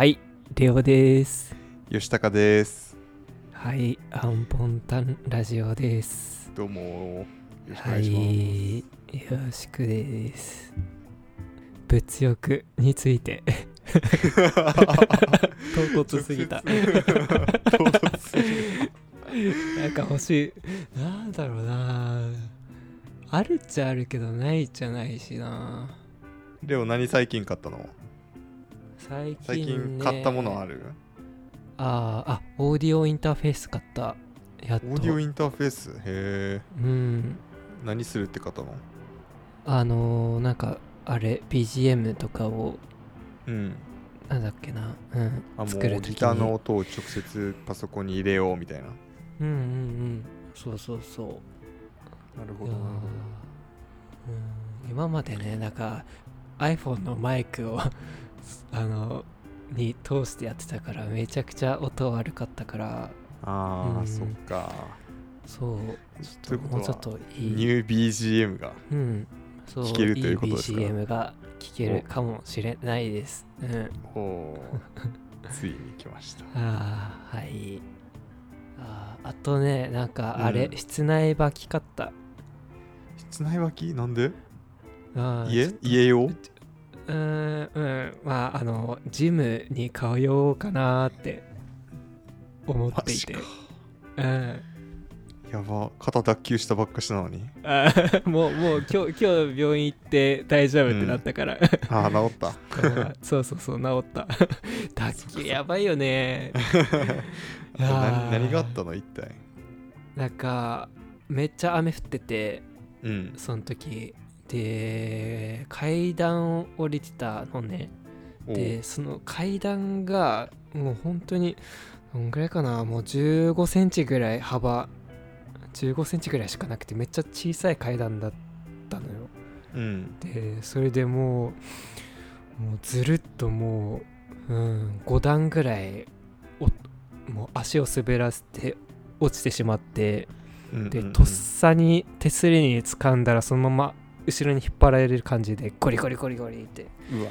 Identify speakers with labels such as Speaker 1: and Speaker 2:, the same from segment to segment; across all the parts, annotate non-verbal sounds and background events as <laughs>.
Speaker 1: はい、レオです。
Speaker 2: 吉高です。
Speaker 1: はい、アンポンタンラジオです。
Speaker 2: どうも。よろしくお
Speaker 1: は
Speaker 2: 願いし
Speaker 1: い、よろしくです。物欲について
Speaker 2: ます。<laughs>
Speaker 1: 唐突すぎた。
Speaker 2: 唐突すぎる
Speaker 1: なんか欲しい。なんだろうな。あるっちゃあるけどないじゃないしな。
Speaker 2: レオ何最近買ったの？
Speaker 1: 最近、
Speaker 2: 最
Speaker 1: ね、
Speaker 2: 近買ったものある？
Speaker 1: あーあ、オーディオインターフェース買った。やっと。
Speaker 2: オーディオインターフェース？へえ。
Speaker 1: うん。
Speaker 2: 何するって買ったの？
Speaker 1: あのー、なんかあれ BGM とかを
Speaker 2: うん。
Speaker 1: なんだっけなうん
Speaker 2: あ、もうギターの音を直接パソコンに入れようみたいな。
Speaker 1: うんうんうんそうそうそう
Speaker 2: なるほどな。
Speaker 1: うん今までねなんか iPhone のマイクをあのに通してやってたからめちゃくちゃ音悪かったから。
Speaker 2: ああ、
Speaker 1: うん。
Speaker 2: そっか。
Speaker 1: そう。
Speaker 2: ということは
Speaker 1: もうちょっといい。
Speaker 2: ニュー BGM が。
Speaker 1: うん。そう
Speaker 2: 聴けるということですか
Speaker 1: いい BGM が聴けるかもしれないです。うん。
Speaker 2: おー。ついに来ました。<laughs>
Speaker 1: ああはい。あーあとねなんかあれ、
Speaker 2: うん。
Speaker 1: 室内履き買った。
Speaker 2: 室内履き？なんで？家？家用？
Speaker 1: うーんうん。まああのジムに通おうかなって思っていて。うん。
Speaker 2: やば。肩脱臼したばっかしなのに。
Speaker 1: あ <laughs> ーもうもう今日今日病院行って大丈夫ってなったから、
Speaker 2: ああ、治った。
Speaker 1: う <laughs> んそうそうそう治った。脱臼やばいよね。<laughs>
Speaker 2: 何何があったの一体？
Speaker 1: なんかめっちゃ雨降ってて
Speaker 2: うん。
Speaker 1: その時で階段を降りてたのね。でその階段がもう本当にどんぐらいかな。もう1 5センチぐらい幅。1 5センチぐらいしかなくてめっちゃ小さい階段だったのよ。
Speaker 2: うん。
Speaker 1: でそれでもうもうずるっともう、うん、5段ぐらいおもう足を滑らせて落ちてしまって
Speaker 2: うんうんうん。
Speaker 1: でとっさに手すりに掴んだらそのまま後ろに引っ張られる感じでゴリゴリゴリゴリって。
Speaker 2: うわ。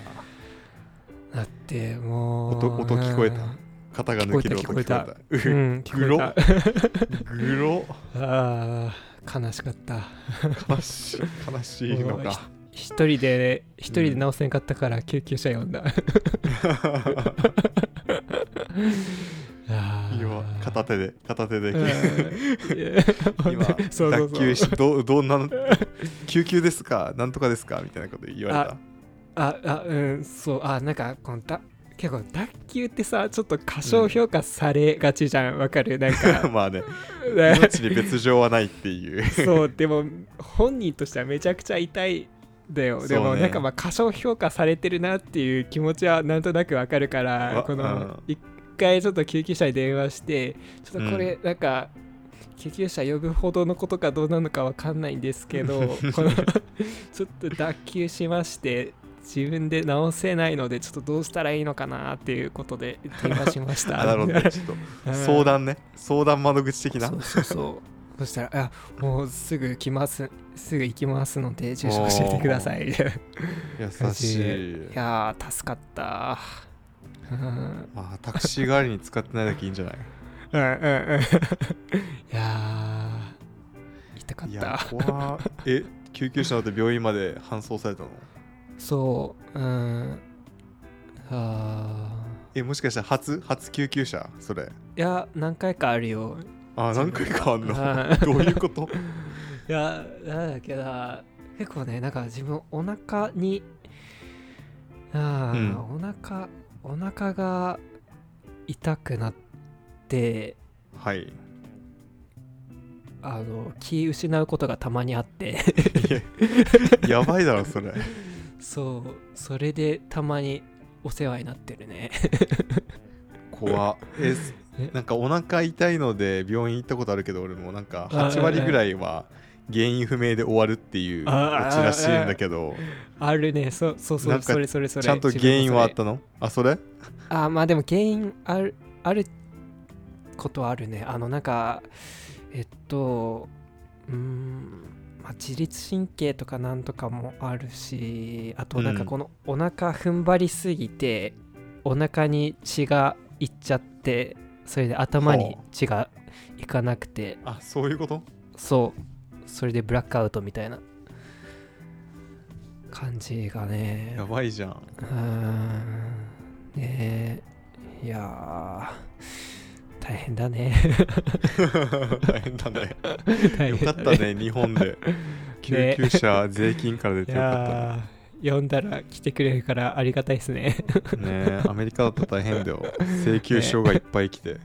Speaker 1: なってもう
Speaker 2: 音音聞こえた。
Speaker 1: うん。
Speaker 2: 肩が抜ける音聞こえた。
Speaker 1: う
Speaker 2: うん
Speaker 1: 聞こえた。
Speaker 2: グロ？
Speaker 1: あー悲しかった。
Speaker 2: 悲しい悲しいのか。
Speaker 1: 一人で一人で直せんかったから救急車呼んだ。あー <laughs>
Speaker 2: いや片手で片手で。
Speaker 1: うん。<laughs>
Speaker 2: 今脱臼しどうどんな <laughs> 救急ですか？なんとかですか？みたいなこと言われ
Speaker 1: ああうんそう。あなんかこのだ結構脱臼ってさちょっと過小評価されがちじゃん。わかる？なん
Speaker 2: た
Speaker 1: か。<laughs>
Speaker 2: まあね。
Speaker 1: ね
Speaker 2: 命に別状はないっていう。
Speaker 1: そうでも本人としてはめちゃくちゃ痛いんだよ、でもなんかまあ過小評価されてるなっていう気持ちはなんとなくわかるからこの
Speaker 2: ん。
Speaker 1: 一回ちょっと救急車に電話してちょっとこれなんか、救急車呼ぶほどのことかどうなのかわかんないんですけど <laughs> このちょっと脱臼しまして自分で直せないのでちょっとどうしたらいいのかなっていうことで電話しました。
Speaker 2: あ <laughs> なるほどね。ちょっと <laughs> 相談ね。相談窓口的な。
Speaker 1: そうそうそう。そしたら「あもうすぐ来ますすぐ行きますので住所教えてください」い
Speaker 2: 優しい
Speaker 1: やー助かった <laughs>
Speaker 2: あタクシー代わりに使ってないだけいいんじゃない？<laughs>
Speaker 1: うんうんうん。<laughs> いやー痛かっ
Speaker 2: いや
Speaker 1: た
Speaker 2: 怖っ。え救急車乗って病院まで搬送されたの？
Speaker 1: そううん。あ
Speaker 2: えもしかしたら初初救急車？それ。
Speaker 1: ーいや何回かあるよ。
Speaker 2: あ何回かあんの？どういうこと？
Speaker 1: いやなんだっけな。結構ねなんか自分お腹にあー、お腹お腹が痛くなって
Speaker 2: はい。
Speaker 1: あの気失うことがたまにあって。
Speaker 2: いややばいだろそれ。<laughs>
Speaker 1: そうそれでたまにお世話になってるね。
Speaker 2: 怖っ。えなんかお腹痛いので病院行ったことあるけど俺もなんか
Speaker 1: あ
Speaker 2: 8割ぐらいは原因不明で終わるっていうオチ
Speaker 1: あ
Speaker 2: らしいんだけど。
Speaker 1: あるね。そうそうそうそれそれそれ。
Speaker 2: ちゃんと原因はあっ
Speaker 1: 自
Speaker 2: たの？あそれ？
Speaker 1: あまあでも原因あるあることはあるね。あのなんかえっとうーんまあ、自律神経とかなんとかもあるしあとなんか
Speaker 2: うん。
Speaker 1: このお腹踏ん張りすぎて、お腹に血がいっちゃってそれで頭に血がいかなくて。
Speaker 2: あそういうこと？
Speaker 1: そうそれでブラックアウトみたいな感じがね。
Speaker 2: やばいじゃん。
Speaker 1: うーん。ねえ。いやー。大変だね。
Speaker 2: 大変だね。
Speaker 1: 大
Speaker 2: よ
Speaker 1: 変だ
Speaker 2: かったね日本で。救急車税金から出
Speaker 1: い
Speaker 2: てよか
Speaker 1: やー。呼んだら来てくれるからありがたいですね。
Speaker 2: ったねねアメリカだったら大変だよ。請求書がいっぱい来て、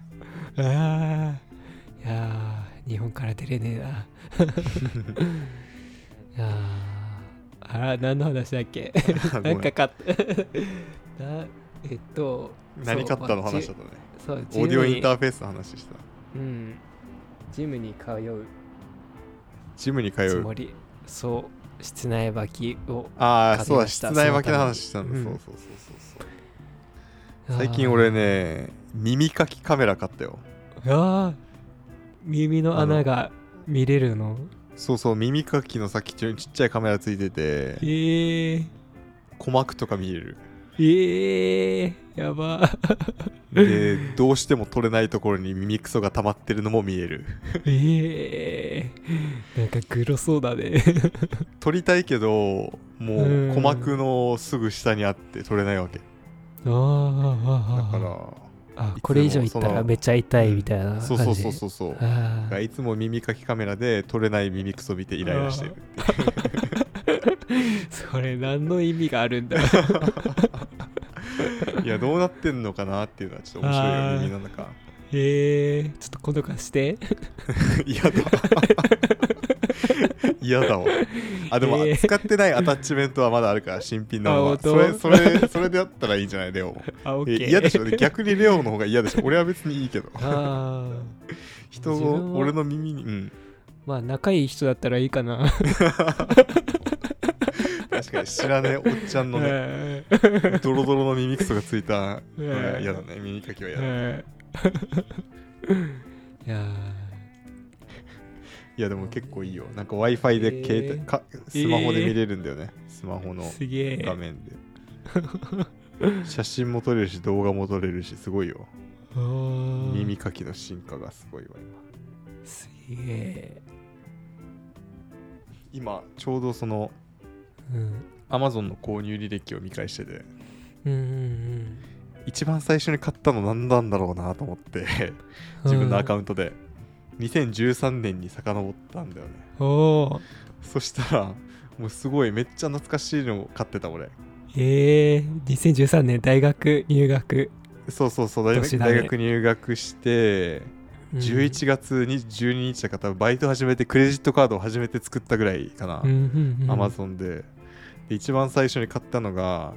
Speaker 1: ああいやー日本から出れねえな。<laughs> いやーあら何の話だっけ？<laughs> なん。んか買った。<laughs> なえっと
Speaker 2: 何買ったの？話だったね。
Speaker 1: そう
Speaker 2: オーディオインタ
Speaker 1: ー
Speaker 2: ーフェースの話した。
Speaker 1: うん。ジムに通う。
Speaker 2: ジムに通う
Speaker 1: つもり。そう室内履きを
Speaker 2: ああそうだ室内履きの話したんだ、
Speaker 1: うん。
Speaker 2: そうそうそうそう最近俺ね耳かきカメラ買ったよ。
Speaker 1: あーあー耳の穴が見れるの？
Speaker 2: そうそう耳かきの先っちょにちっちゃいカメラついてて
Speaker 1: えー、
Speaker 2: 鼓膜とか見える。
Speaker 1: えー、やば。
Speaker 2: でどうしても取れないところに耳クソが溜まってるのも見える。
Speaker 1: えー、なんかグロそうだね。
Speaker 2: 取りたいけどもう
Speaker 1: うん。
Speaker 2: 鼓膜のすぐ下にあって取れないわけ。
Speaker 1: あーあ
Speaker 2: だから
Speaker 1: あこれ以上いったらめっちゃ痛いみたいな感じ？
Speaker 2: そうそうそうそう。そういつも耳かきカメラで取れない耳クソ見てイライラしてる。<laughs>
Speaker 1: それ何の意味があるんだ？<laughs>
Speaker 2: いやどうなってんのかなっていうのはちょっと面白い耳の中。
Speaker 1: えー、ちょっと今度貸して。<laughs>
Speaker 2: 嫌だ <laughs> 嫌だわあでも、
Speaker 1: えー。
Speaker 2: 使ってないアタッチメントはまだあるから新品のまま
Speaker 1: あ本当？
Speaker 2: それそれ <laughs> それであったらいいんじゃないレオも。嫌でしょ？で逆にレオの方が嫌でしょ？俺は別にいいけど。<laughs> 人を俺の耳にうん。
Speaker 1: まあ仲いい人だったらいいかな。
Speaker 2: 確かに知らねえおっちゃんのね
Speaker 1: ね
Speaker 2: ドロドロの耳クソがついた嫌だね。耳かきは嫌だ
Speaker 1: いや
Speaker 2: いやでも結構いいよ。なんか w i f i で携帯、
Speaker 1: えー。
Speaker 2: かスマホで見れるんだよね、スマホの。画面で。写真も撮れるし動画も撮れるしすごいよ。耳かきの進化がすごいわ
Speaker 1: すげえ。
Speaker 2: 今今ちょうどその
Speaker 1: うん。
Speaker 2: Amazon の購入履歴を見返してて。
Speaker 1: うんうん。
Speaker 2: 一番最初に買ったの何なんだろうなと思って。
Speaker 1: うん。<laughs>
Speaker 2: 自分のアカウントで2013年に遡ったんだよね。
Speaker 1: おお
Speaker 2: そしたらもうすごいめっちゃ懐かしいのを買ってた俺。
Speaker 1: えー、2013年大学入学、
Speaker 2: そうそうそう大学,、入学して
Speaker 1: うん。
Speaker 2: 11月に12日だから多分バイト始めてクレジットカードを初めて作ったぐらいかな、アマゾンで。で一番最初に買ったのが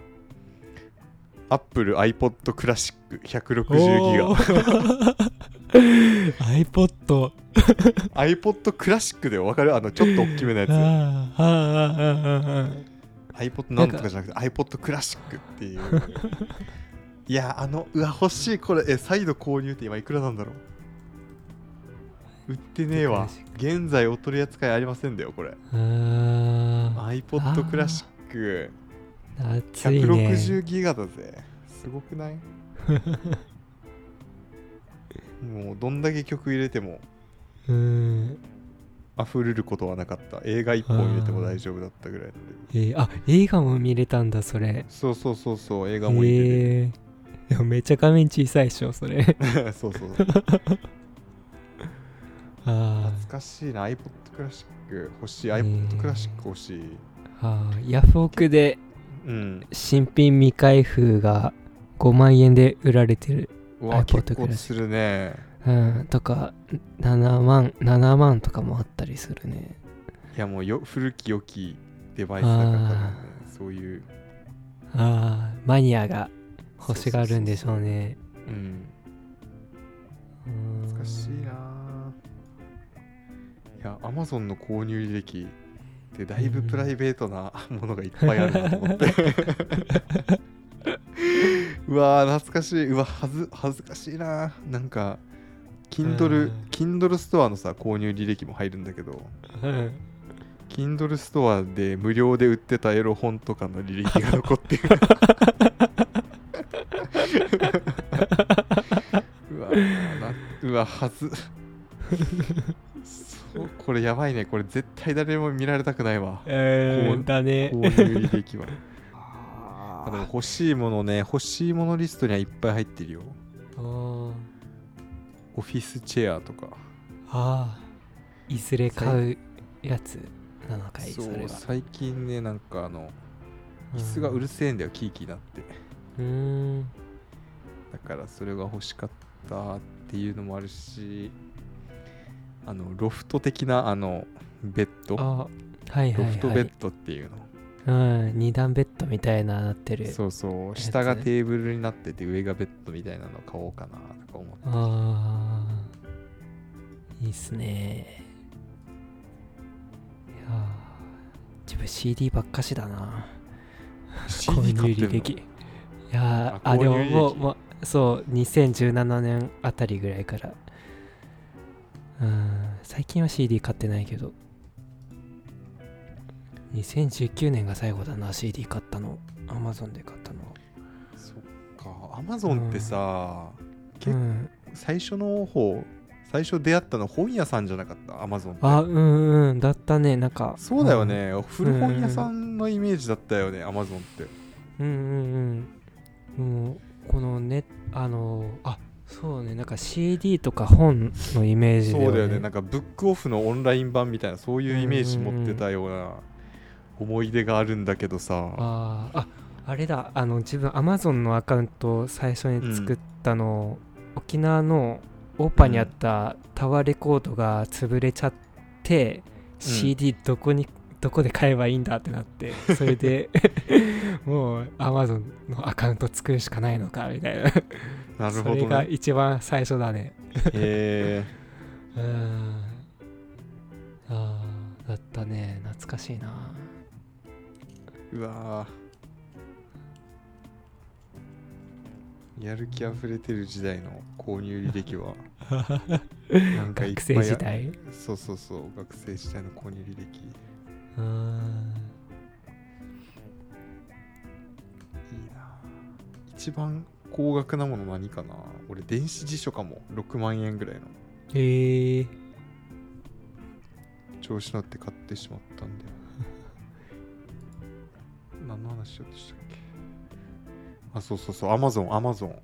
Speaker 2: Apple iPod クラシック160ギガ
Speaker 1: ガ <laughs> iPod
Speaker 2: iPod クラシックでわかる？あのちょっと大きめのやつ。iPod なんとかじゃなくて iPod クラシックっていう。いやあのうわ欲しい。これえ再度購入って今いくらなんだろう？売ってねえわ。現在お取り扱いありませんだよこれ。iPod クラシック。
Speaker 1: 熱いね。
Speaker 2: 160ギガだぜ。すごくない？<laughs> もうどんだけ曲入れても
Speaker 1: うん
Speaker 2: 溢れることはなかった。映画1本入れても大丈夫だったぐらいなんで。
Speaker 1: えー、あ映画も見れたんだそれ。
Speaker 2: そうそうそうそう映画も入れて。
Speaker 1: えー、でもめっちゃ画面小さいでしょそれ。<laughs>
Speaker 2: そうそう <laughs>
Speaker 1: あ
Speaker 2: 懐かしいな。iPod クラシック。欲しい。iPod クラシック欲しい。
Speaker 1: ーあー。ヤフオクで
Speaker 2: うん。
Speaker 1: 新品未開封が5万円で売られてる
Speaker 2: うわ結構す。るね。
Speaker 1: うんとか7万7万とかもあったりするね。
Speaker 2: いやもうよ古き良きデバイスだからね。
Speaker 1: あ
Speaker 2: そういう。
Speaker 1: ああマニアが欲しがるんでしょうね。
Speaker 2: うん。
Speaker 1: うん。
Speaker 2: 懐かしいないや Amazon の購入履歴ってだいぶプライベートなものがいっぱいあるなと思って。う <laughs> <laughs> わー懐かしい。うわはず恥ずかしいな。なんか Kindle
Speaker 1: うん。
Speaker 2: Kindle ストアのさ購入履歴も入るんだけど。
Speaker 1: うん。
Speaker 2: Kindle ストアで無料で売ってたエロ本とかの履歴が残ってる。<laughs> うわなうわはず。そうこれやばいね。これ絶対誰も見られたくないわ。
Speaker 1: えー、だね。
Speaker 2: 購入履歴はあ。でも欲しいものね欲しいものリストにはいっぱい入ってるよ。
Speaker 1: あー。
Speaker 2: オフィスチェアとか。
Speaker 1: あー。いずれ買うやつなのかいそ
Speaker 2: そう最近ねなんかあの椅子がうるせえんだよキーキーなって。
Speaker 1: うーん。
Speaker 2: だからそれが欲しかったっていうのもあるしあのロフト的なあのベッド。
Speaker 1: あはいはい
Speaker 2: ロフト
Speaker 1: はい
Speaker 2: ベッドっていうの、
Speaker 1: うん。二段ベッドみたいななってる。
Speaker 2: そうそう。
Speaker 1: つ
Speaker 2: 下がテーブルになってて上がベッドみたいなの買おうかなとか思って
Speaker 1: ああいいっすね。いやー。自分 CD ばっかしだな。
Speaker 2: CD 買ってんの？
Speaker 1: 購入履歴。いやー
Speaker 2: あ
Speaker 1: あでももうもうそう2017年あたりぐらいから。うん。最近は CD 買ってないけど2019年が最後だな CD 買ったの。Amazon で買ったの。は
Speaker 2: そっか。アマゾンってさ、
Speaker 1: うん、
Speaker 2: 最初の方最初出会ったの本屋さんじゃなかった？アマゾン
Speaker 1: あうんうんだったね。なんか
Speaker 2: そうだよね、古本屋さんのイメージだったよね、アマゾンって。
Speaker 1: うんうんうん。もうこのねあのあそうね。なんか CD とか本のイメージね。
Speaker 2: そうだよね、なんかブックオフのオンライン版みたいな、そういうイメージ持ってたような思い出があるんだけどさ、
Speaker 1: あーああれだ。あの自分 Amazon のアカウントを最初に作ったの、沖縄のオーパーにあったタワーレコードが潰れちゃって、CD どこにどこで買えばいいんだってなって <laughs> それで <laughs> もう Amazon のアカウント作るしかないのかみたいな。
Speaker 2: なるほ
Speaker 1: それが
Speaker 2: どね。
Speaker 1: 一番最初だね。
Speaker 2: へ <laughs>
Speaker 1: うーん。あーだったね。懐かしいな。
Speaker 2: ーうわー。やる気あふれてる時代の購入履歴は、<laughs> なんかいっぱ
Speaker 1: 学
Speaker 2: い
Speaker 1: 生時代？
Speaker 2: そうそうそう、学生時代の購入履歴。い
Speaker 1: うーん。
Speaker 2: いな。一番高額なもの何かな？俺、電子辞書かも。6万円ぐらいの。
Speaker 1: へえ
Speaker 2: 調子乗って買ってしまったんだよ何の話しようとしたっけ？あそうそうそう。アマゾンアマゾン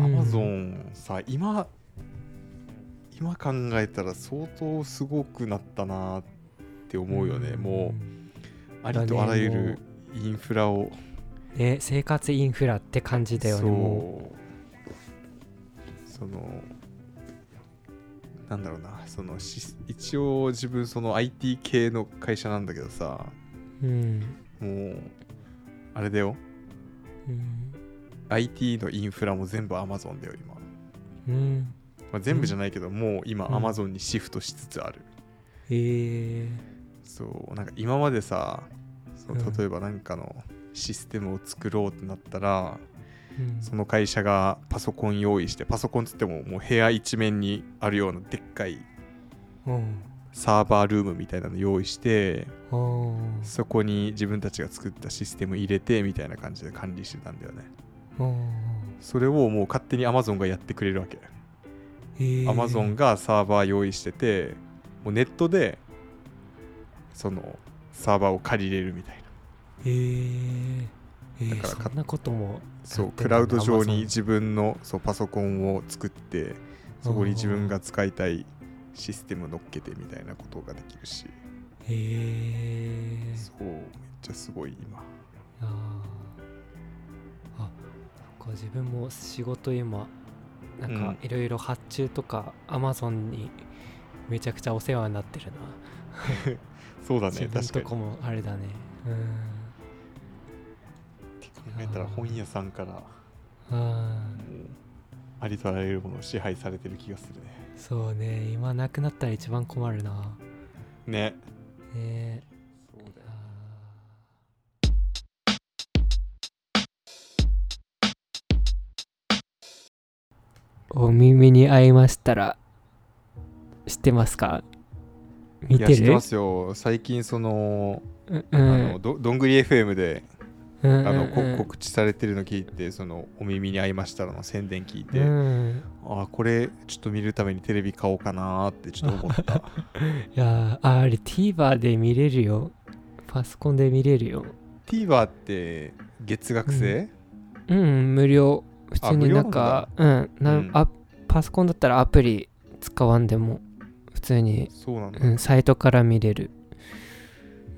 Speaker 2: アマゾンさ今今考えたら相当すごくなったなって思うよね、もうありとあらゆるインフラを。
Speaker 1: うね生活インフラって感じだよねも
Speaker 2: そう。そのなんだろうな。そのし一応自分その IT 系の会社なんだけどさ。
Speaker 1: ううん。
Speaker 2: もうあれだよ。
Speaker 1: うん。
Speaker 2: IT のインフラも全部 Amazon だよ今、
Speaker 1: うん。
Speaker 2: まあ、全部じゃないけど、もう今
Speaker 1: うん。
Speaker 2: Amazon にシフトしつつある、
Speaker 1: へえ。
Speaker 2: そう。なんか今までさそう
Speaker 1: うん。
Speaker 2: 例えば何かのシステムを作ろうってなったら、
Speaker 1: うん。
Speaker 2: その会社がパソコン用意してパソコンつってももう部屋一面にあるようなでっかい
Speaker 1: うん
Speaker 2: サーバールームみたいなの用意してそこに自分たちが作ったシステム入れてみたいな感じで管理してたんだよね。それをもう勝手に Amazon がやってくれるわけ。Amazon がサーバー用意しててもうネットでそのサーバーを借りれるみたいな。だからか
Speaker 1: そんなことも
Speaker 2: そうクラウド上に自分のそうパソコンを作ってそこに自分が使いたいシステム乗っけてみたいなことができるし。
Speaker 1: へえ。
Speaker 2: そうめっちゃすごい今。
Speaker 1: あー。あそっか自分も仕事今なんか
Speaker 2: うん。
Speaker 1: いろいろ発注とか Amazon にめちゃくちゃお世話になってるな。<laughs>
Speaker 2: そうだね確かに。
Speaker 1: とこもあれだね。うん。
Speaker 2: って考えたら本屋さんからも
Speaker 1: あ
Speaker 2: うありとあらゆるものを支配されてる気がするね。
Speaker 1: ーそうね今なくなったら一番困るな。
Speaker 2: ね。
Speaker 1: ね。お耳に合いましたら知ってますか？見
Speaker 2: いや知って
Speaker 1: てる
Speaker 2: ますよ。最近その、
Speaker 1: う
Speaker 2: あ
Speaker 1: ん。
Speaker 2: のどどんぐり FM であのこ告知されてるの聞いてそのお耳に合いましたらの宣伝聞いて、
Speaker 1: うん。
Speaker 2: あこれちょっと見るためにテレビ買おうかなーってちょっと思った。<laughs>
Speaker 1: いやーあれ TVer で見れるよ。パソコンで見れるよ。
Speaker 2: TVer って月額制、
Speaker 1: うん。無料。普通になんかうん。な
Speaker 2: うん。
Speaker 1: あパソコンだったらアプリ使わんでも普通に、
Speaker 2: そうなんだ、
Speaker 1: うん、サイトから見れる。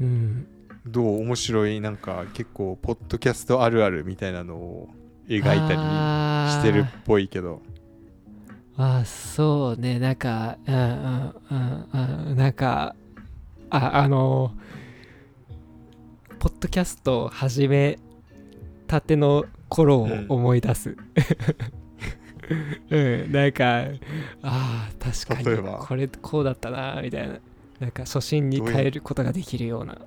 Speaker 1: うん
Speaker 2: どう面白いなんか結構ポッドキャストあるあるみたいなのを描いたりしてるっぽいけど。
Speaker 1: あー。そうね。なんかうんうんうんうんなんかああのポッドキャストを始めたての頃を思い出す。<laughs> うん、なんかああ確かに。これこうだったなみたいななんか初心に変えることができるような。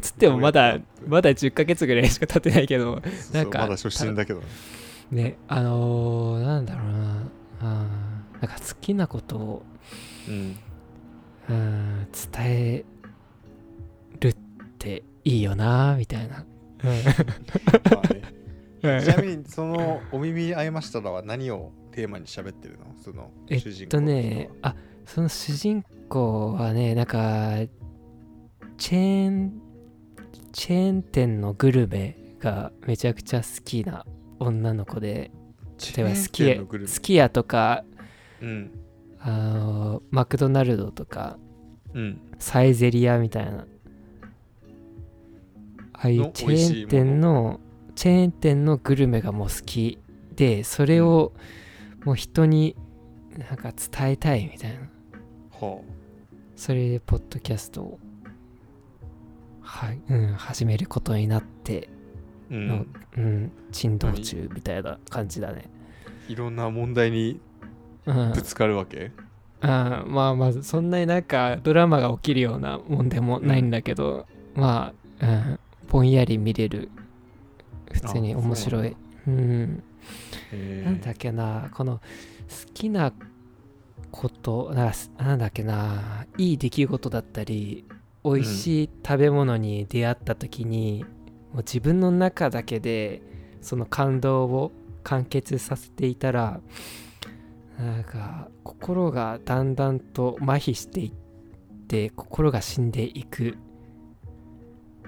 Speaker 1: つってもまだまだ10ヶ月ぐらいしか経ってないけどなんか
Speaker 2: まだ初心だけど
Speaker 1: ね。あのー、なんだろうな。あーなんか好きなことを
Speaker 2: うん。
Speaker 1: うん伝えるっていいよなみたいな、<laughs>
Speaker 2: ちなみにその「お耳に合いましたら」は何をテーマに喋ってるの？その
Speaker 1: え
Speaker 2: 主人公
Speaker 1: っとねあその主人公はねなんかチェーンチェーン店のグルメがめちゃくちゃ好きな女の子で例えばすき家
Speaker 2: チェーン店のグルメ？
Speaker 1: すき家とか
Speaker 2: うん。
Speaker 1: あのマクドナルドとか
Speaker 2: うん。
Speaker 1: サイゼリアみたいな。ああい
Speaker 2: の
Speaker 1: うチェーン店のチェーン店のグルメがもう好きでそれをもう人になんか伝えたいみたいな
Speaker 2: は
Speaker 1: それでポッドキャストをはい、うん、始めることになって
Speaker 2: あ、う
Speaker 1: の
Speaker 2: ん、
Speaker 1: うん、珍道中みたいな感じだね。
Speaker 2: いろんな問題に
Speaker 1: うん。
Speaker 2: ぶつかるわけ、
Speaker 1: あーまあまずそんなになんかドラマが起きるようなもんでもないんだけど、まあ、うん、ぼんやり見れる普通に面白い。うんなんだっけなこの好きなことななんだっけないい出来事だったり美味しい食べ物に出会った時に、もう自分の中だけでその感動を完結させていたらなんか心がだんだんと麻痺していって心が死んでいく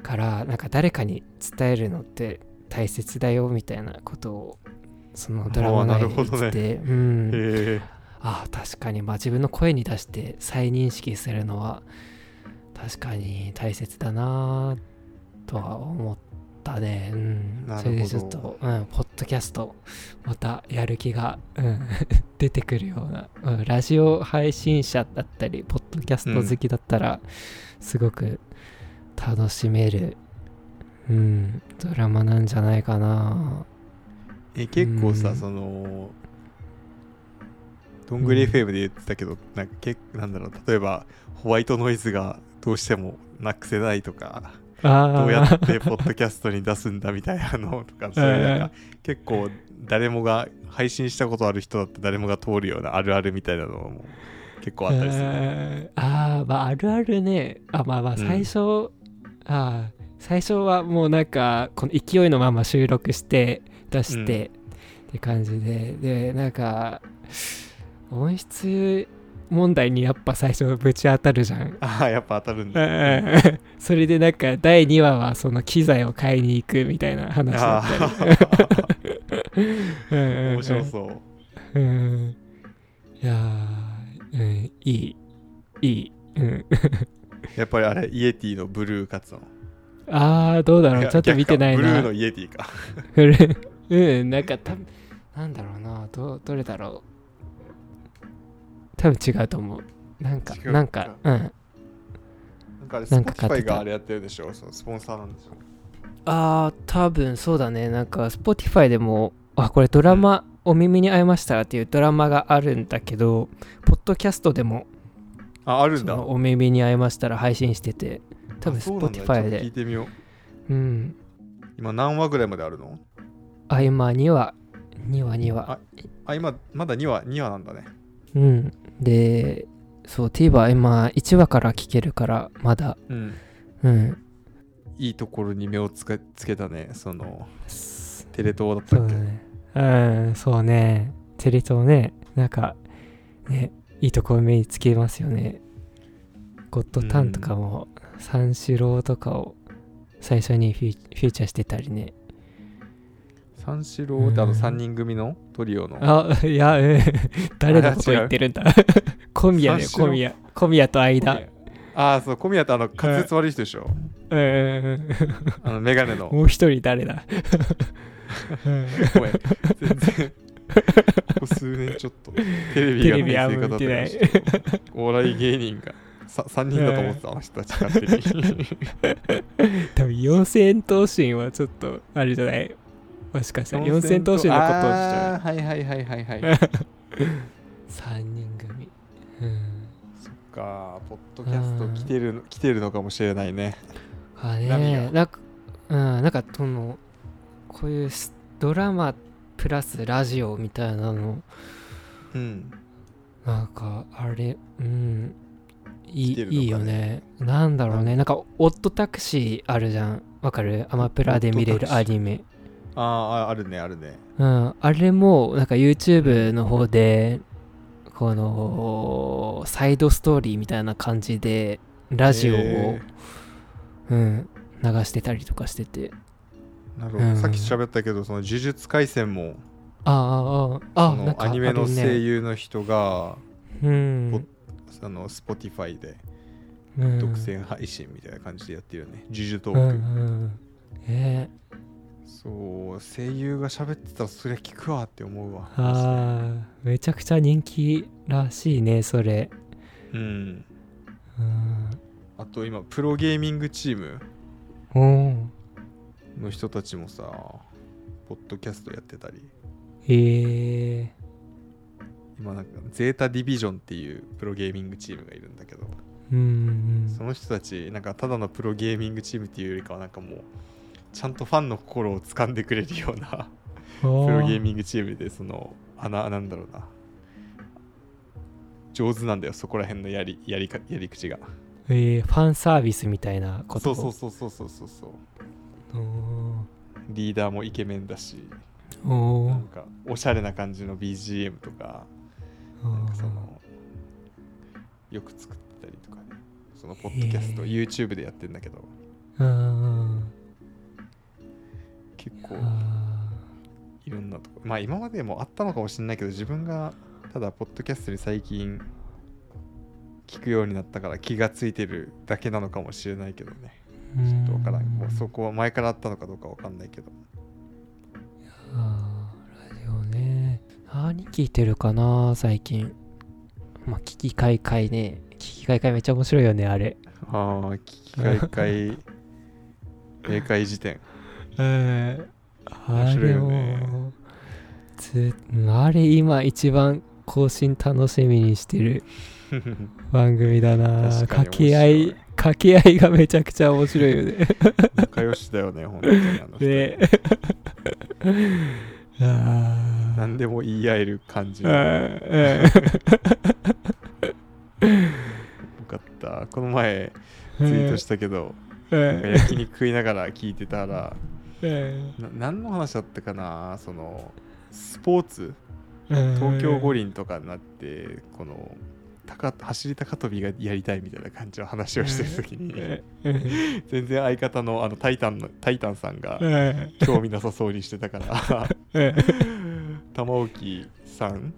Speaker 1: からなんか誰かに伝えるのって大切だよみたいなことをそのドラマ内で言ってて、うん、ああ確かに。まあ自分の声に出して再認識するのは確かに大切だなとは思ったね。うん。それでちょっと、うん、ポッドキャストまたやる気が、うん、<laughs> 出てくるような、うん、ラジオ配信者だったりポッドキャスト好きだったら、すごく楽しめる、うん、ドラマなんじゃないかな。
Speaker 2: え結構さ、
Speaker 1: うん。
Speaker 2: そのどんぐり FM で言ってたけど、なんかけなんだろう例えばホワイトノイズがどうしてもなくせないとか
Speaker 1: あ
Speaker 2: どうや
Speaker 1: あ
Speaker 2: ってポッドキャストに出すんだみたいなのとか <laughs> そういうなんか結構誰もが配信したことある人だって誰もが通るようなあるあるみたいなのも結構あったりする、
Speaker 1: えー。ああまああるあるね。あまあまあ
Speaker 2: うん。
Speaker 1: 最初、ああ最初はもうなんかこの勢いのまま収録して出して、って感じで。でなんか音質問題にやっぱ最初ぶち当たるじゃん。<laughs>
Speaker 2: ああやっぱ当たるんだ、
Speaker 1: うんそれでなんか第2話はその機材を買いに行くみたいな話だ
Speaker 2: あ
Speaker 1: ったり。
Speaker 2: 面白そう。
Speaker 1: うんいやー、うん、いい。いい。うん。
Speaker 2: やっぱりあれイエティのブルーカツの？
Speaker 1: あーどうだろ
Speaker 2: いうや
Speaker 1: ちょっと見てないな。
Speaker 2: ブルーのイエティか。<laughs>
Speaker 1: うんなんかたなんだろうな。どどれだろう多分違うと思う。なんかなんかうん。
Speaker 2: なんかあれ
Speaker 1: なんか買って
Speaker 2: Spotify
Speaker 1: た
Speaker 2: があれやってるでしょ？そのスポンサーなんでしょ？
Speaker 1: あー多分そうだね。なんか Spotify でもあこれドラマ、お耳に合いましたっていうドラマがあるんだけどポッドキャストでも
Speaker 2: ああるんだ。
Speaker 1: お耳に合いましたら配信してて多分
Speaker 2: あそうなんだ。
Speaker 1: Spotify
Speaker 2: ちょっと聞い
Speaker 1: で
Speaker 2: てみよう。
Speaker 1: うん。
Speaker 2: 今何話ぐらいまであるの？
Speaker 1: あ今2話。2話2話。
Speaker 2: あ今まだ2話2話なんだね。
Speaker 1: うんでそう TVer 今1話から聞けるからまだ。
Speaker 2: うん。
Speaker 1: うん。
Speaker 2: いいところに目をつけつけたねそのテレ東だったっけ、
Speaker 1: そうだね。うんそうね。テレ東ね。なんかねいいところ目につけますよね。ゴッドタンとかも三四郎とかを最初にフューフューチャーしてたりね
Speaker 2: 三四郎ってあの
Speaker 1: うん。
Speaker 2: 3人組のトリオの。
Speaker 1: あいやうん誰のこと言ってるんだ。小宮だよ小宮。小宮と間
Speaker 2: ああそう小宮ってあの滑舌悪い人でしょ。
Speaker 1: うん
Speaker 2: あのメガネの。
Speaker 1: もう一人誰だ？うん
Speaker 2: ごめん。全然。ここ数年ちょっとテレビが
Speaker 1: テレビは
Speaker 2: ない。お笑い芸人がさ3人だと思ってたあの人たち勝手に。<laughs>
Speaker 1: 多分四千頭身はちょっとあれじゃない？もしかしたら四千頭身のことをしちゃ
Speaker 2: はいはいはいはいはい
Speaker 1: 3人組。うん。
Speaker 2: そっかポッドキャスト来てる来てるのかもしれないね。
Speaker 1: あねなんかうんなんかそのこういうスドラマプラスラジオみたいなの。
Speaker 2: うん。
Speaker 1: なんかあれうん。いい
Speaker 2: ね。
Speaker 1: いいよね。なんだろうね。なんかオットタクシーあるじゃん。わかる？アマプラで見れるアニメ
Speaker 2: あーああるねあるね。
Speaker 1: うんあれもなんか YouTube の方でこのサイドストーリーみたいな感じでラジオを、
Speaker 2: へ
Speaker 1: うん、流してたりとかしてて。
Speaker 2: ーなるほど、
Speaker 1: うん。
Speaker 2: さっき喋ったけどその呪術廻戦も
Speaker 1: ああああ
Speaker 2: アニメの声優の人が、
Speaker 1: うん。
Speaker 2: あの Spotify で
Speaker 1: うん。
Speaker 2: 独占配信みたいな感じでやってるよね、呪術トー
Speaker 1: うん
Speaker 2: ク、
Speaker 1: うん。え
Speaker 2: そう声優が喋ってたらそりゃ聞くわって思うわ。
Speaker 1: ー、あーめちゃくちゃ人気らしいねそれ。
Speaker 2: うん。
Speaker 1: うん
Speaker 2: あと今プロゲーミングチーム
Speaker 1: おー
Speaker 2: の人たちもさポッドキャストやってたり。
Speaker 1: へえ
Speaker 2: 今なんかゼータディビジョンっていうプロゲーミングチームがいるんだけど。
Speaker 1: うん。
Speaker 2: その人たちなんかただのプロゲーミングチームっていうよりかはなんかもうちゃんとファンの心を掴んでくれるような <laughs>
Speaker 1: プロ
Speaker 2: ゲーミングチームでその穴なんだろうな。上手なんだよそこら辺のやりやりかやり口が。
Speaker 1: えー、ファンサービスみたいなこと？
Speaker 2: そうそうそうそうそうそうそう。
Speaker 1: お
Speaker 2: リーダーもイケメンだし
Speaker 1: ーおー。
Speaker 2: なんかおしゃれな感じの BGM とかなんかそのよく作ったりとかね。そのポッドキャスト
Speaker 1: へ
Speaker 2: YouTube でやってんだけど。
Speaker 1: うん
Speaker 2: 結構
Speaker 1: あ
Speaker 2: いろんなとこ。まあ今までもあったのかもしれないけど自分がただポッドキャストに最近聞くようになったから気がついてるだけなのかもしれないけどね。
Speaker 1: ー
Speaker 2: ちょっとわからん。もう
Speaker 1: うん
Speaker 2: そこは前からあったのかどうかわかんないけど。
Speaker 1: あーラジオね。何聞いてるかな最近。まあ聞きかいかいね。聞きかいかいめっちゃ面白いよねあれ。
Speaker 2: ああ聞きかいかい明快辞典
Speaker 1: うんあ
Speaker 2: 面白い
Speaker 1: あれ今一番更新楽しみにしてる <laughs> 番組だな。掛け合い掛け合いがめちゃくちゃ面白いよね。
Speaker 2: 仲良しだよね本当にあの人。
Speaker 1: ね。<laughs>
Speaker 2: 何でも言い合える感じ。
Speaker 1: あ <laughs>
Speaker 2: よ
Speaker 1: ー
Speaker 2: かった。この前ツイートしたけど
Speaker 1: うん
Speaker 2: なんか焼肉食いながら聞いてたら何の話だったかな？そのスポーツ？
Speaker 1: うん
Speaker 2: 東京五輪とかになってこの高走り高跳びがやりたいみたいな感じの話をしてる時に
Speaker 1: うん
Speaker 2: 全然相方のあのタイタンのタイタンさんが
Speaker 1: うん
Speaker 2: 興味なさそうにしてたから
Speaker 1: うん <laughs>
Speaker 2: 玉置さん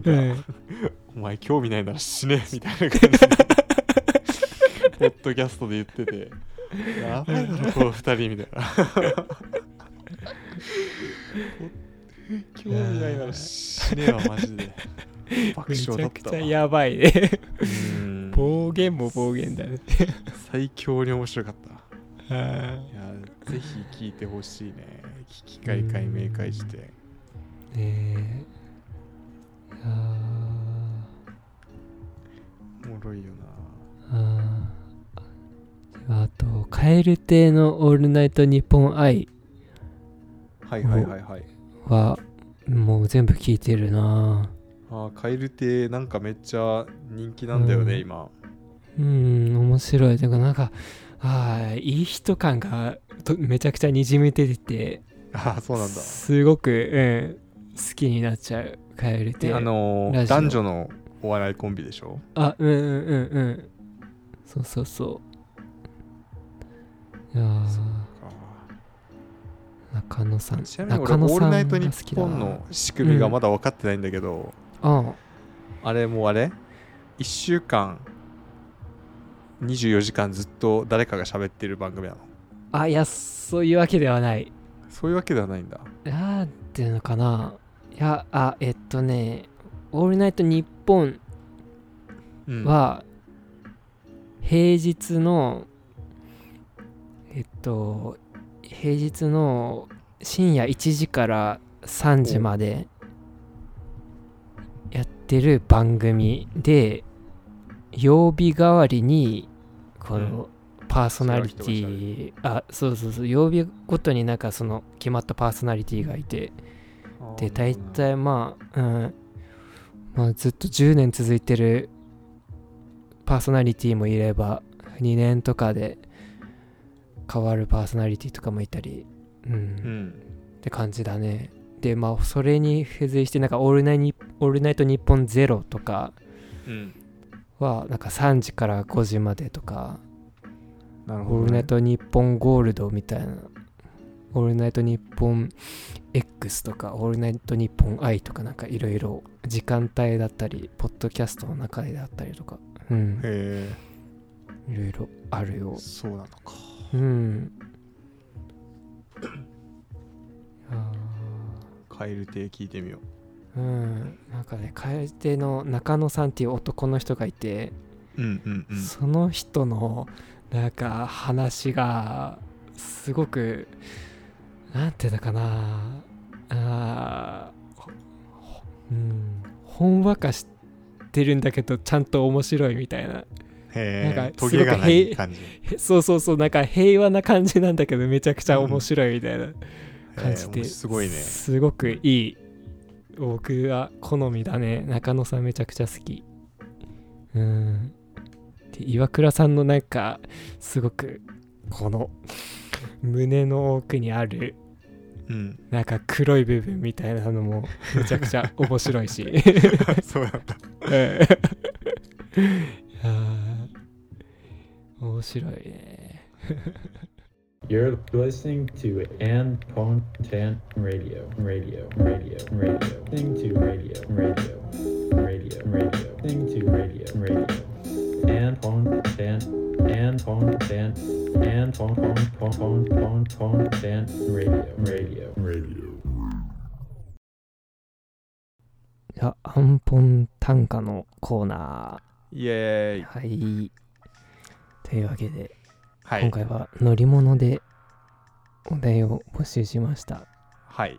Speaker 2: が
Speaker 1: うん
Speaker 2: お前興味ないなら死ねみたいな感じで <laughs> ポッドキャストで言っててやばいだろ。この二人みたいな。興味ないなら死ねわマジで。爆
Speaker 1: めちゃく
Speaker 2: 笑だったわ。
Speaker 1: ちゃやばいね。
Speaker 2: うん。
Speaker 1: 暴言も暴言だね
Speaker 2: 最強に面白かった。
Speaker 1: あ
Speaker 2: い。やぜひ聞いてほしいね。聞き会解明会して。
Speaker 1: ーねえ。いや
Speaker 2: おもろいよ
Speaker 1: ーあーあと「蛙亭のオールナイトニッポン愛
Speaker 2: なはいはいはいはい」
Speaker 1: はもう全部聞いてるな。
Speaker 2: あーカエル亭なんかめっちゃ人気なんだよね、
Speaker 1: うん。
Speaker 2: 今。
Speaker 1: うん面白い。てかなんかはいいい人感がとめちゃくちゃにじみ出てて <laughs>
Speaker 2: ああそうなんだ。
Speaker 1: すごく、うん、好きになっちゃうカエルテ
Speaker 2: であのー男女のお笑いコンビでしょ？
Speaker 1: あうんうんうんうん。そうそうそ中野さん。
Speaker 2: ちなみに俺「オールナイトニッポン」の仕組みがまだ分かってないんだけど、
Speaker 1: あ
Speaker 2: あれもうあれ？1週間24時間ずっと誰かが喋ってる番組なの？
Speaker 1: あいやそういうわけではない。
Speaker 2: そういうわけではないんだ。
Speaker 1: なんていうのかな。いやあえっとね「オールナイトニッポン
Speaker 2: うん」
Speaker 1: は平日のえっと平日の深夜1時から3時までやってる番組で曜日代わりにこのパーソナリティあそうそうそう。曜日ごとになんかその決まったパーソナリティがいて。で大体まあ、うん。まあ、ずっと10年続いてるパーソナリティもいれば2年とかで変わるパーソナリティとかもいたり、うん。
Speaker 2: うん。
Speaker 1: って感じだね。でまあそれに付随してなんかオールナイニ「オールナイトニッポンゼロとか
Speaker 2: うん。
Speaker 1: はなんか3時から5時までとか
Speaker 2: なるほど、ね。
Speaker 1: オールナイ、トニッポンゴールドみたいなオールナイトニッポン X とかオールナイトニッポン I とかなんかいろいろ時間帯だったりポッドキャストの中でだったりとか。うん。
Speaker 2: へ
Speaker 1: いろいろあるよ。
Speaker 2: えそうなのか
Speaker 1: うん。あ
Speaker 2: カエル亭聞いてみよ
Speaker 1: ーうん。なんかね楓の中野さんっていう男の人がいて、
Speaker 2: ううんうんうん。
Speaker 1: その人のなんか話がすごくなんていうのかな。あうん。ほんわかしてるんだけどちゃんと面白いみたいななんかすごくへい
Speaker 2: い感じ。
Speaker 1: へそうそうそうなんか平和な感じなんだけどめちゃくちゃ面白いみたいな。感じで、
Speaker 2: へえすごいね。
Speaker 1: すごくいい。僕は好みだね。中野さんめちゃくちゃ好き。うん。で岩倉さんのなんかすごくこの胸の奥にある
Speaker 2: うん。
Speaker 1: なんか黒い部分みたいなのもめちゃくちゃ面白いし。<laughs>
Speaker 2: そうなんだ。
Speaker 1: うん。いやー面白いね
Speaker 3: You're listening to Ann Pontan Radio, Radio, Radio, Radio, thing to radio, Radio, Radio, Radio, thing to radio, Radio. Ann Pontan, Ann Pontan, Ann Pon Pon Pon Pon Pon Pontan Radio, Radio, Radio.
Speaker 1: いやアンポン短歌のコーナ
Speaker 2: イエーイ
Speaker 1: ーはいというわけで
Speaker 2: はい
Speaker 1: 今回は乗り物でお題を募集しました。
Speaker 2: はい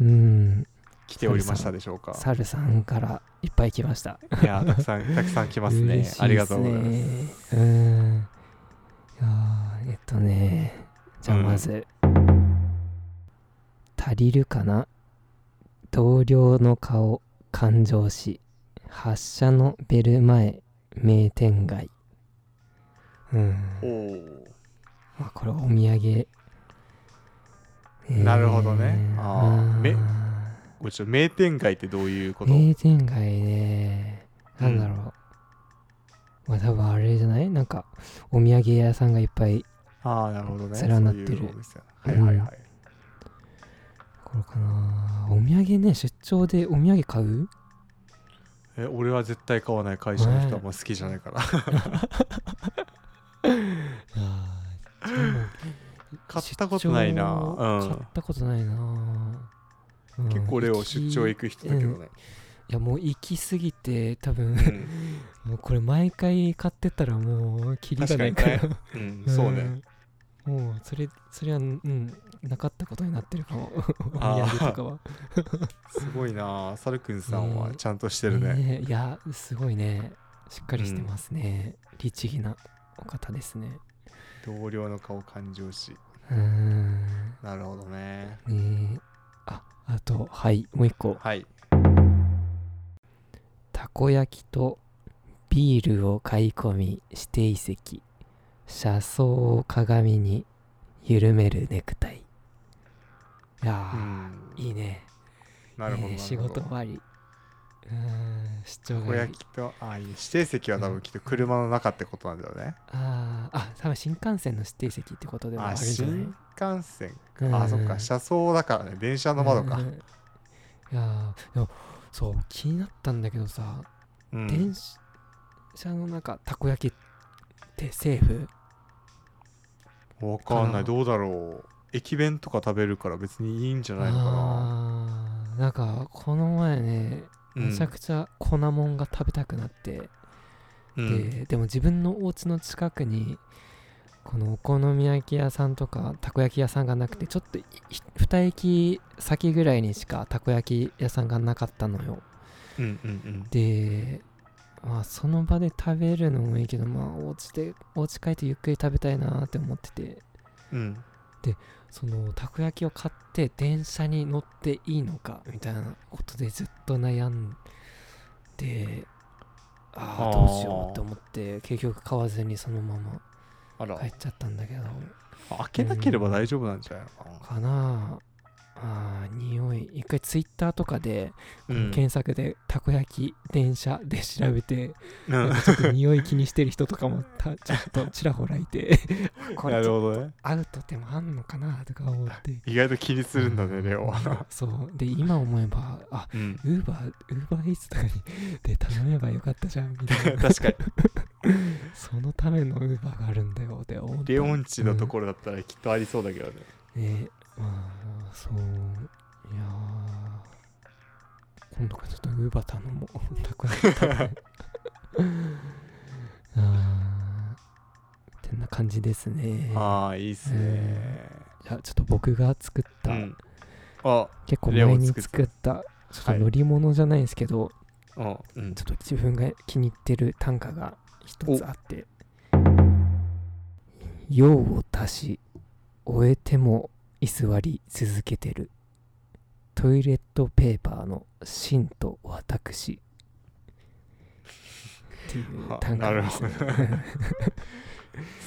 Speaker 1: うん、
Speaker 2: 来ておりましたでしょうか？
Speaker 1: サルさんからいっぱい来ました。
Speaker 2: いやたくさんたくさん来ますね
Speaker 1: 嬉しいっす
Speaker 2: ありがとうございます
Speaker 1: す。うん。いやーえっとね、じゃあ
Speaker 2: うん
Speaker 1: まず、足りるかな？同僚の顔、感情し、発車のベル前、名店街。うん。
Speaker 2: おお
Speaker 1: まあ、これお土産。
Speaker 2: なるほどね。
Speaker 1: えー。
Speaker 2: あー。め
Speaker 1: あ
Speaker 2: これちょっと名店街ってどういうこと？
Speaker 1: 名店街ね。なんだろう、まあ多分あれじゃない？なんかお土産屋さんがいっぱい
Speaker 2: ああなるほどね。
Speaker 1: 連なってる。
Speaker 2: はいはいはい、
Speaker 1: これかな。お土産ね出張でお土産買う？
Speaker 2: え俺は絶対買わない。会社の人はあんま好きじゃないから <laughs> 買ったことないな。うん。
Speaker 1: 買ったことないな、うん
Speaker 2: 結構レオ出張行く人だけどね、
Speaker 1: いやもう行き過ぎて多分
Speaker 2: うん。<laughs>
Speaker 1: もうこれ毎回買ってたらもうキリがないから。
Speaker 2: 確かうん、そうね、
Speaker 1: うん。もうそれそれはうんなかったことになってるかも。おとかは。
Speaker 2: すごいな。サルくんさんは
Speaker 1: ね。
Speaker 2: ちゃんとしてるね、
Speaker 1: ねえ。いやすごいね。しっかりしてますね、律儀なお方ですね。
Speaker 2: 同僚の顔感情し。
Speaker 1: うーん。
Speaker 2: なるほどね。
Speaker 1: ねえああとはいもう一個。
Speaker 2: はい。
Speaker 1: たこ焼きとビールを買い込み指定席車窓を鏡に緩めるネクタイ。いやいいね。
Speaker 2: なるほどなるほど。
Speaker 1: いいね仕事終わりうーん出張
Speaker 2: 小
Speaker 1: がいい。
Speaker 2: 焼きとあいい指定席は多分きっと車の中ってことなんだよね、
Speaker 1: あーあ多分新幹線の指定席ってことでもあ
Speaker 2: あ
Speaker 1: るんじゃない？
Speaker 2: 新幹線
Speaker 1: うん。
Speaker 2: あそっか。車窓だからね。電車の窓か。
Speaker 1: うんうんいやーでもそう気になったんだけどさ、
Speaker 2: うん。
Speaker 1: 電車の中たこ焼きってセーフ？
Speaker 2: わかんな
Speaker 1: い。
Speaker 2: どうだろう。駅弁とか食べるから別にいいんじゃないのかな。
Speaker 1: あーなんかこの前ね
Speaker 2: うん
Speaker 1: めちゃくちゃ粉もんが食べたくなって、
Speaker 2: うん。
Speaker 1: ででも自分のお家の近くにこのお好み焼き屋さんとかたこ焼き屋さんがなくてちょっとい2駅先ぐらいにしかたこ焼き屋さんがなかったのよ。
Speaker 2: うんうん
Speaker 1: でまあその場で食べるのもいいけどまあお家でお家帰ってゆっくり食べたいなって思ってて。
Speaker 2: うん。うん
Speaker 1: そのたこ焼きを買って電車に乗っていいのかみたいなことでずっと悩んであ
Speaker 2: あ。
Speaker 1: どうしようって思って結局買わずにそのまま帰っちゃったんだけど。
Speaker 2: 開けなければ大丈夫なんじゃないのかな。
Speaker 1: かなあー匂い。一回ツイッターとかで、
Speaker 2: うん。
Speaker 1: 検索でたこ焼き電車で調べて
Speaker 2: うん。
Speaker 1: ちょっと匂い気にしてる人とかもた <laughs> ちょっとちらほらいて。<laughs> こ
Speaker 2: な
Speaker 1: れ
Speaker 2: るほどね。
Speaker 1: アウトでもあんのかなとか思って。
Speaker 2: 意外と気にするんだねレオは。
Speaker 1: そう。で今思えばあ
Speaker 2: うん。
Speaker 1: ウーバーウーバーイーツとかにで頼めばよかったじゃんみたいな。<laughs>
Speaker 2: 確かに。
Speaker 1: そのためのウーバーがあるんだよって思った
Speaker 2: レオンチのところだったらきっとありそうだけどね。
Speaker 1: ねまあそう。いやー。今度からちょっとウーバー頼もう。<laughs> たこ焼き頼むあー。ってな感じですね。
Speaker 2: ああいいっすね。
Speaker 1: じゃあちょっと僕が作った、
Speaker 2: うん。あ
Speaker 1: 結構前に
Speaker 2: 作った。
Speaker 1: ちょっと
Speaker 2: はい
Speaker 1: 乗り物じゃないんですけど、
Speaker 2: あうん。
Speaker 1: ちょっと自分が気に入ってる短歌が一つあって「用を足し終えても居座り続けてる。トイレットペーパーの芯と私」っていう
Speaker 2: は
Speaker 1: 短歌です、ね。<laughs>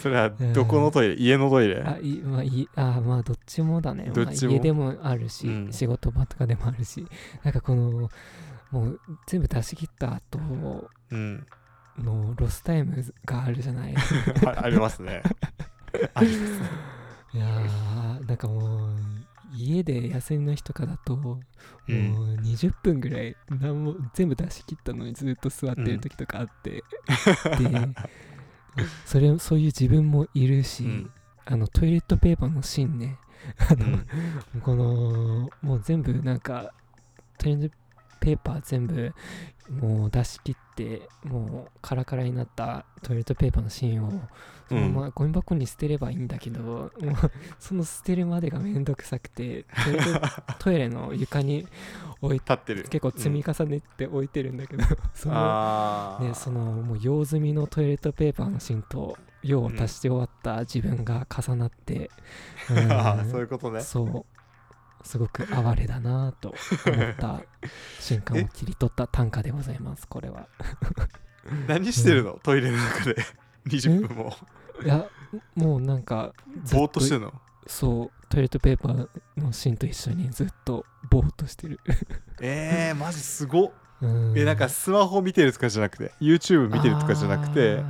Speaker 2: それはどこのトイレ？家のトイレ？
Speaker 1: あいまあいいあまあどっちもだね。
Speaker 2: どっちも？
Speaker 1: まあ家でもあるし、
Speaker 2: うん。
Speaker 1: 仕事場とかでもあるし。なんかこのもう全部出し切った後
Speaker 2: うん。
Speaker 1: のロスタイムがあるじゃない？<laughs>
Speaker 2: あありますね。<laughs> あります
Speaker 1: いやーなんかもう家で休みの日とかだともう
Speaker 2: うん
Speaker 1: 20分ぐらい何も全部出し切ったのにずっと座ってる時とかあって、でそれそういう自分もいるし、
Speaker 2: うん。
Speaker 1: あのトイレットペーパーの芯ね。あの、
Speaker 2: うん。
Speaker 1: このもう全部なんかトイレットペーパー全部もう出し切ってもうカラカラになったトイレットペーパーの芯をそのままゴミ箱に捨てればいいんだけど、もうその捨てるまでがめんどくさくて <laughs> トイレの床に置い
Speaker 2: 立ってる。
Speaker 1: 結構積み重ねて置いてるんだけど、その
Speaker 2: ああ
Speaker 1: ね、そのもう用済みのトイレットペーパーの芯と用を足して終わった自分が重なって、<laughs> うん。
Speaker 2: そういうことね。
Speaker 1: そうすごく哀れだなと思った瞬間を切り取った短歌でございますこれは。<laughs>
Speaker 2: 何してるの？トイレの中で。<laughs> 20分も。
Speaker 1: いやもうなんかず
Speaker 2: ぼーっとしてるの？
Speaker 1: そうトイレットペーパーの芯と一緒にずっとぼーっとしてる。
Speaker 2: えー、マジすごっ。
Speaker 1: うん。
Speaker 2: えなんかスマホ見てるとかじゃなくて YouTube 見てるとかじゃなくて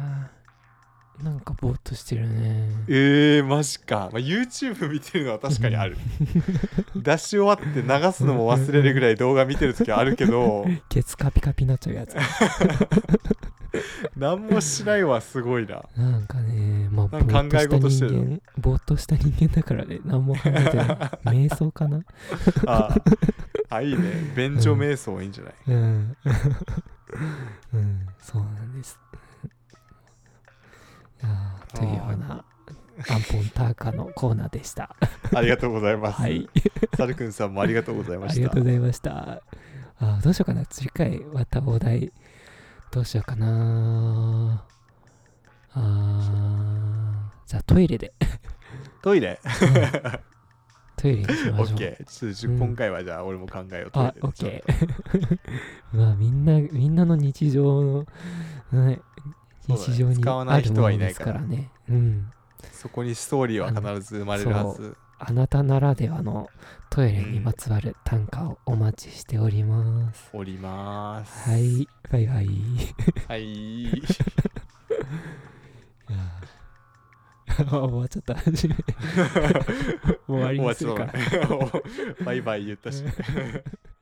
Speaker 1: なんかぼーっとしてるね。
Speaker 2: えー、マジか、まあ、YouTube 見てるのは確かにある。<laughs> 出し終わって流すのも忘れるぐらい動画見てる時はあるけど。
Speaker 1: ケツカピカピになっちゃうやつ。<laughs>
Speaker 2: 何もしないはすごいな。
Speaker 1: なんかね、まあ、
Speaker 2: 考え事してる
Speaker 1: ぼーっとした人間だからね、何も考えてない。<laughs> 瞑想かな？
Speaker 2: ああ。いいね。便所瞑想いいんじゃない、
Speaker 1: うん。うん、そうなんです。というような、アンポンターカのコーナーでした。
Speaker 2: ありがとうございます、
Speaker 1: はい。
Speaker 2: サルくんさんもありがとうございま
Speaker 1: ありが
Speaker 2: した
Speaker 1: とうございました。あーどうしようかな。次回、またお題、どうしようかな。あーじゃあトイレで。
Speaker 2: トイレ？
Speaker 1: トイレにしましょう。
Speaker 2: 今回はじゃあ俺も考えようトイレ
Speaker 1: あ
Speaker 2: で、
Speaker 1: オッケー。<laughs> まあみんな、みんなの日常の、
Speaker 2: ね
Speaker 1: 日常に
Speaker 2: 使わない人
Speaker 1: あるもので
Speaker 2: はいないか
Speaker 1: すかららね。うん。
Speaker 2: そこにストーリーは必ず生まれるはず。
Speaker 1: あなたならではのトイレにまつわる短歌をお待ちしております、
Speaker 2: おります。
Speaker 1: はいバイバイ。
Speaker 2: はい。
Speaker 1: 終わっちゃった初め終わりにするか <laughs> <laughs>
Speaker 2: バイバイ言ったし <laughs>